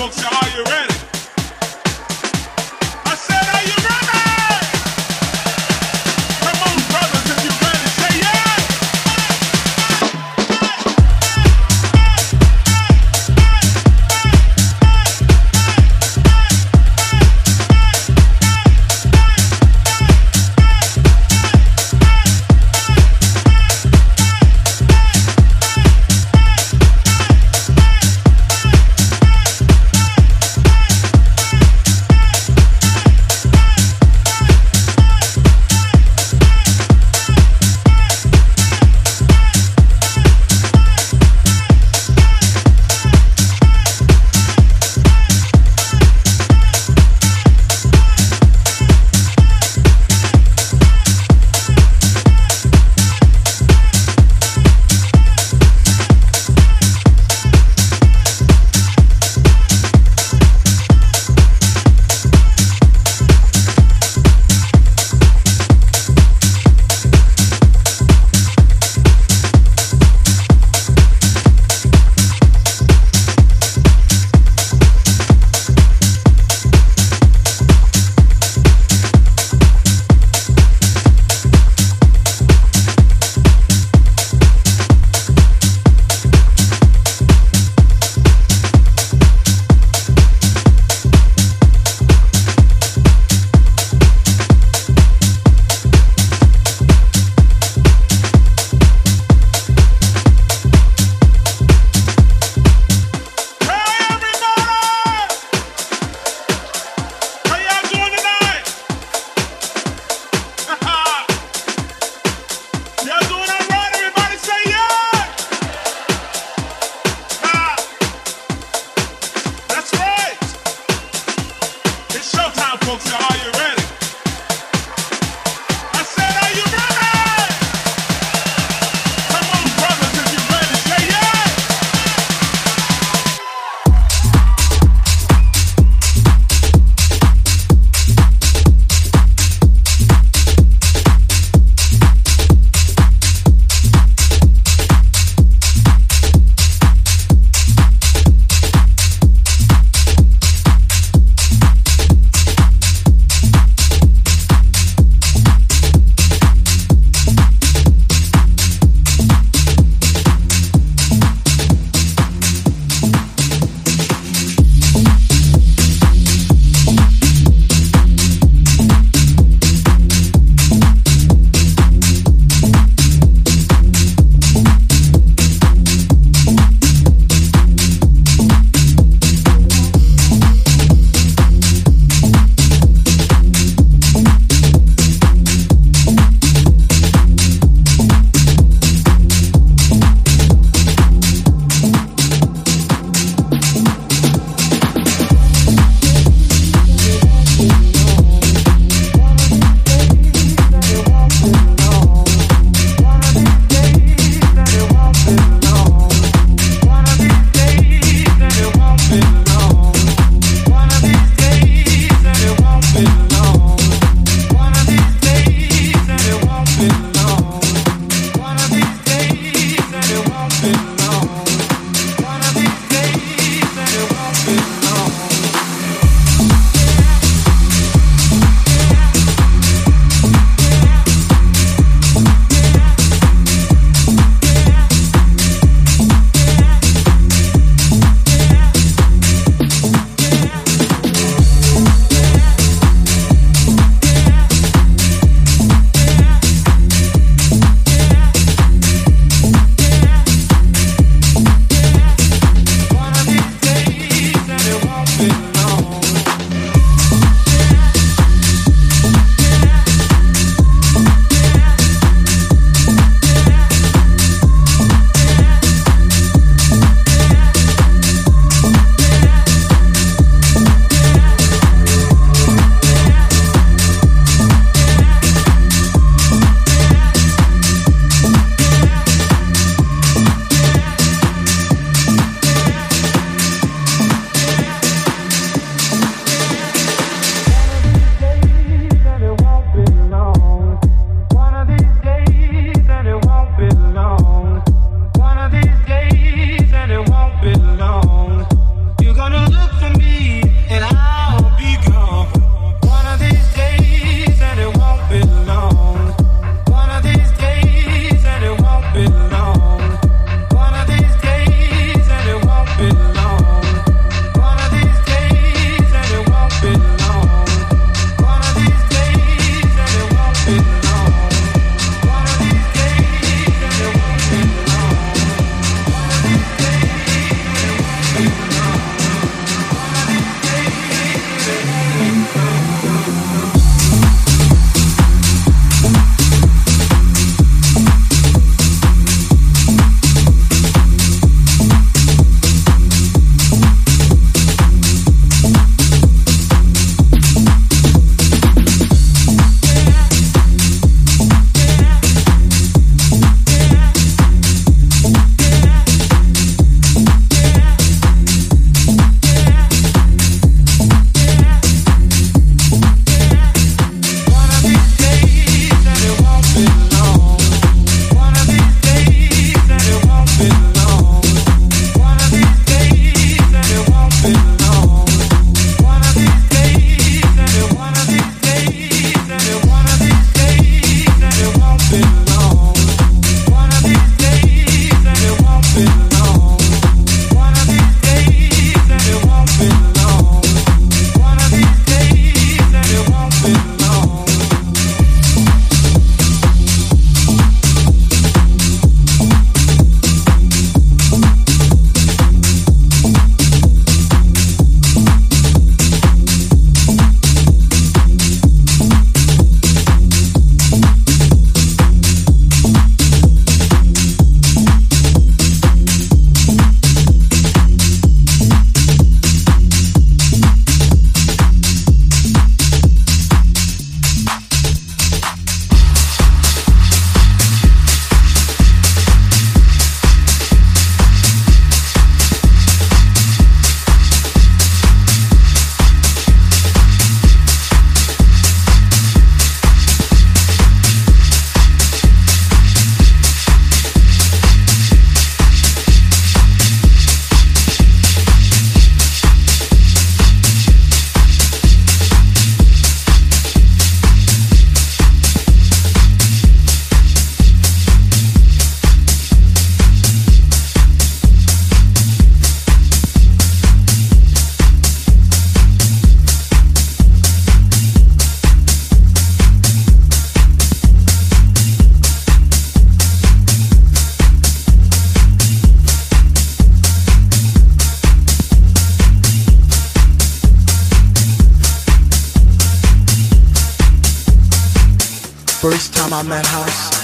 smoke shop.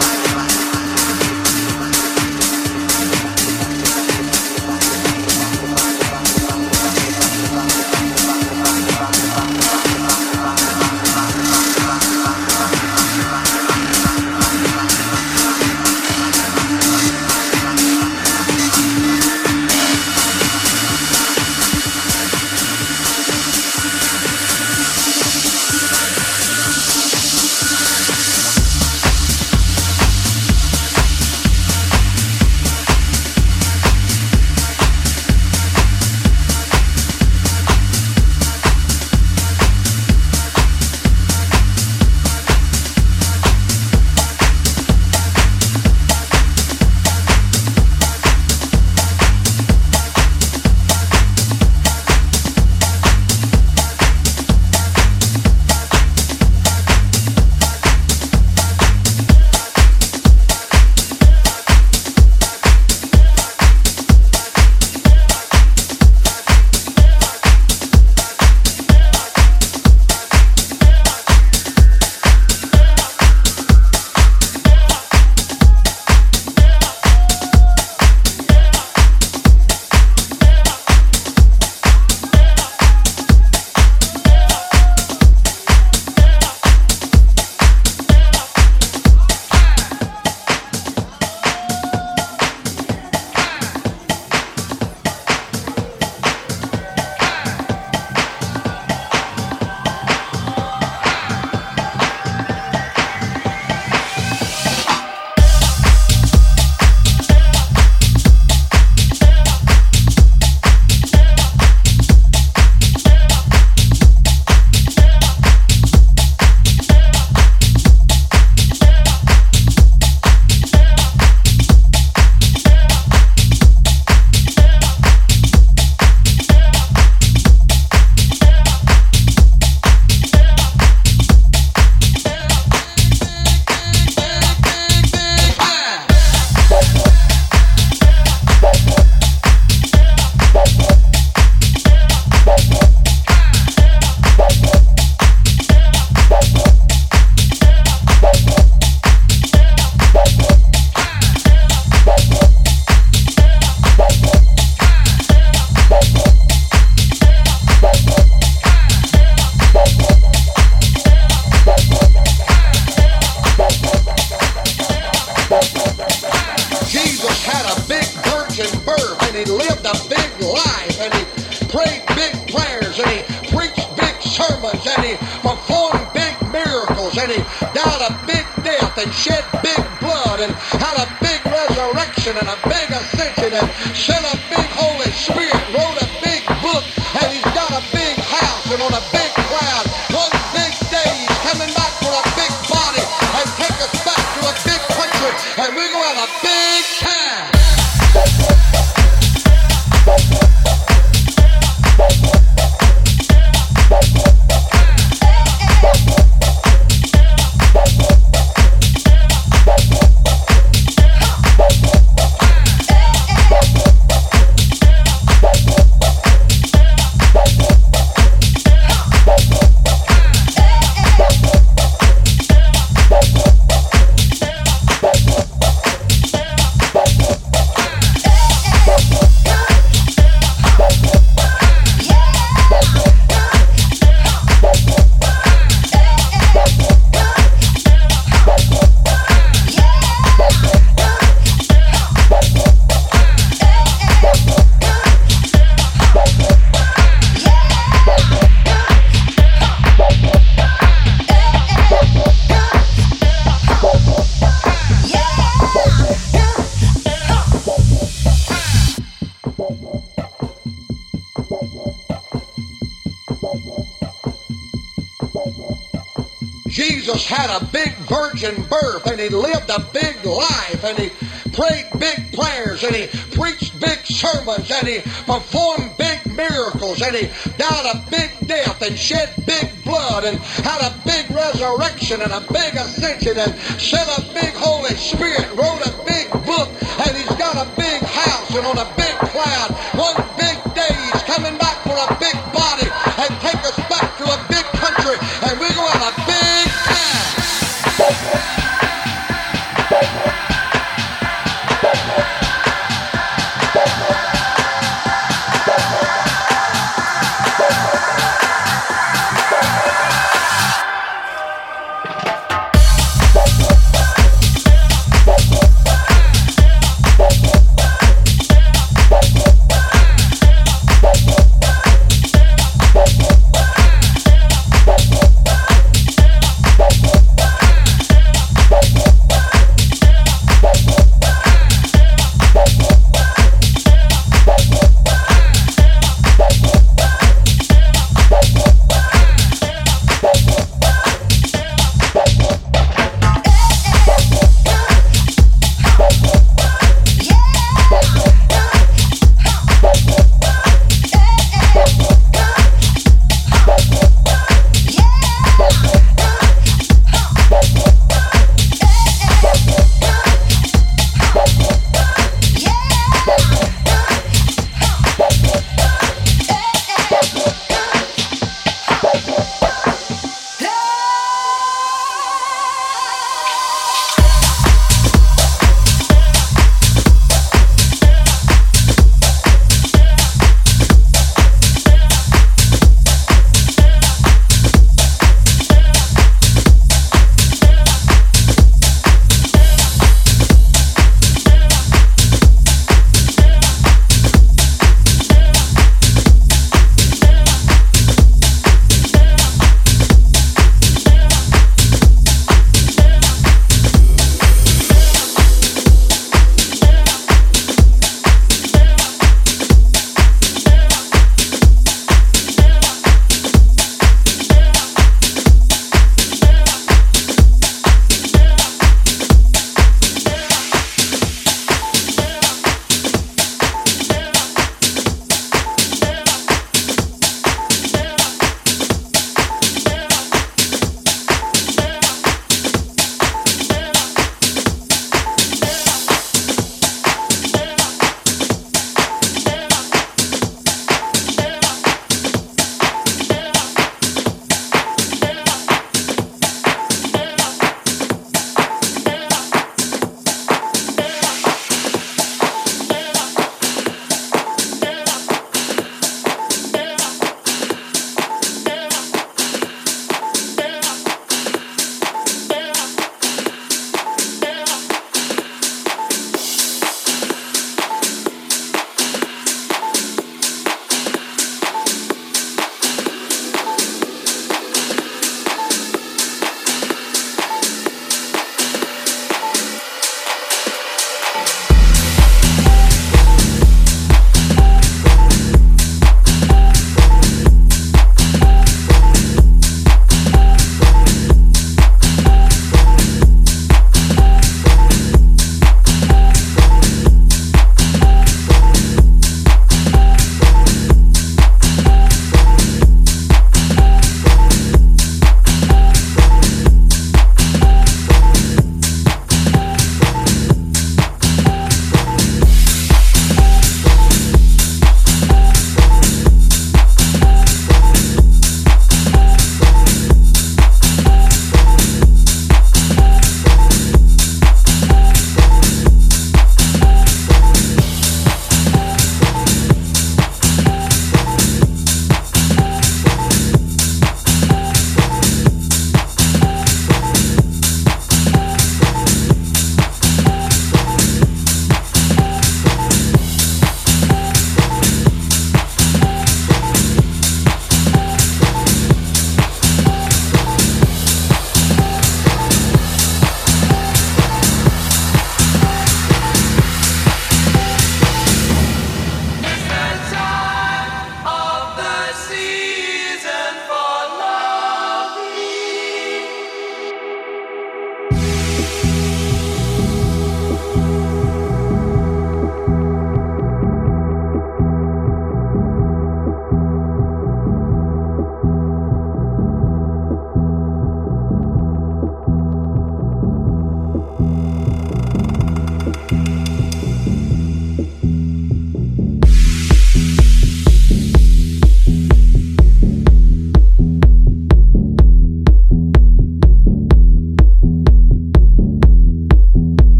to he performed big miracles and he died a big death and shed big blood and had a big resurrection and a big ascension and set up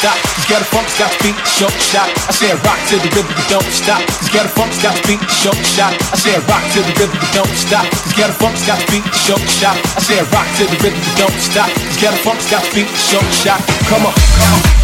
stop. He's got a funk's got feet, show shot. I say rock to the rhythm, but don't stop. He's got a funk's got feet, show shot. I say rock to the rhythm, but don't stop. He's got a funk's got feet, show shot. I say rock to the rhythm, but don't stop. He's got a funk's got feet, show shot. Come on. Come on.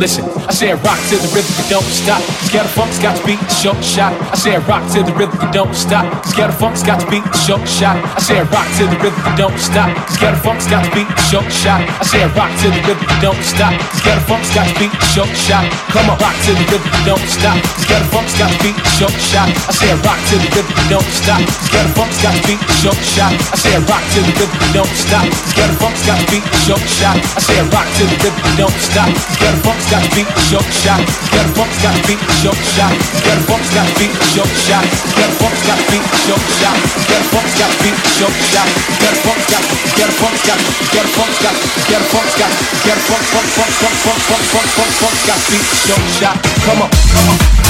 Listen. I said rock to the rhythm, you don't stop. A funk's got to beat the short shot. I said rock to the rhythm, you don't stop. A funk's got to beat the short shot. I said rock to the rhythm, you don't stop. A funk's got to beat the short shot. I said rock to the rhythm, you don't stop. A funk's got to beat the short shot. Come on, rock to the rhythm, you don't stop. A funk's got to beat the short shot. I said rock to the rhythm, you don't stop. A funk's got to beat the short shot. I said rock to the rhythm, you don't stop. A funk's got to beat the short shot. I said rock to the rhythm, you don't stop. Get funk's got beat the short shot. Get a funk's got beat the short shot. Get a funk's got beat the short shot. Get a funk's got beat the shot. Get a funk's got beat the shot. Get a funk's got get a funk's got get a funk's got get a funk's got get a funk funk funk funk funk funk funk funk got beat the shot. Come on, come on.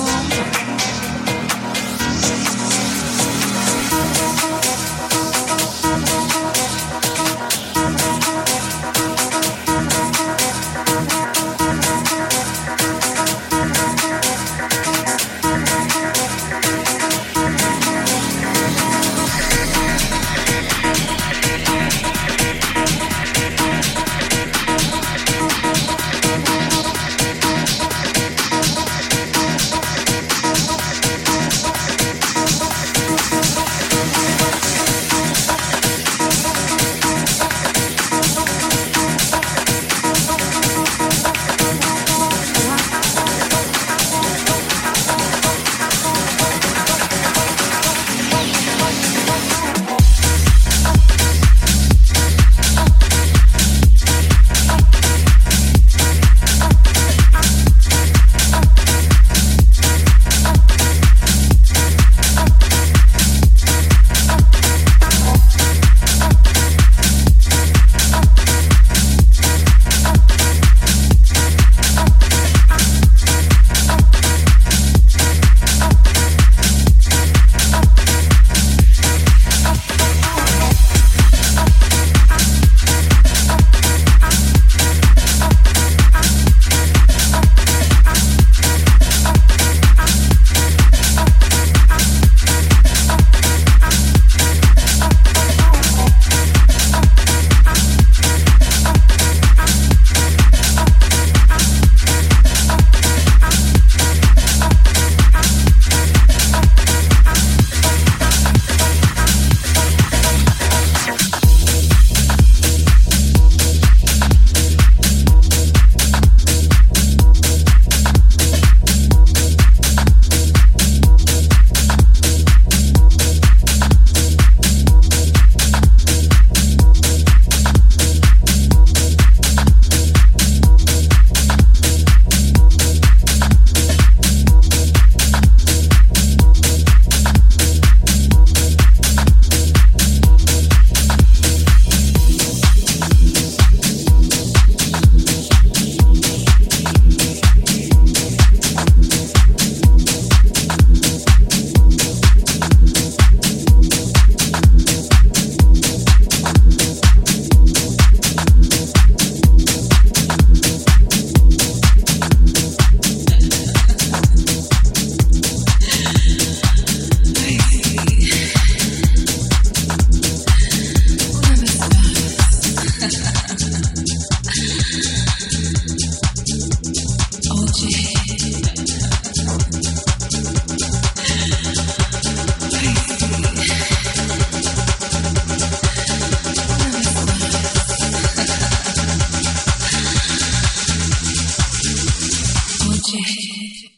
You.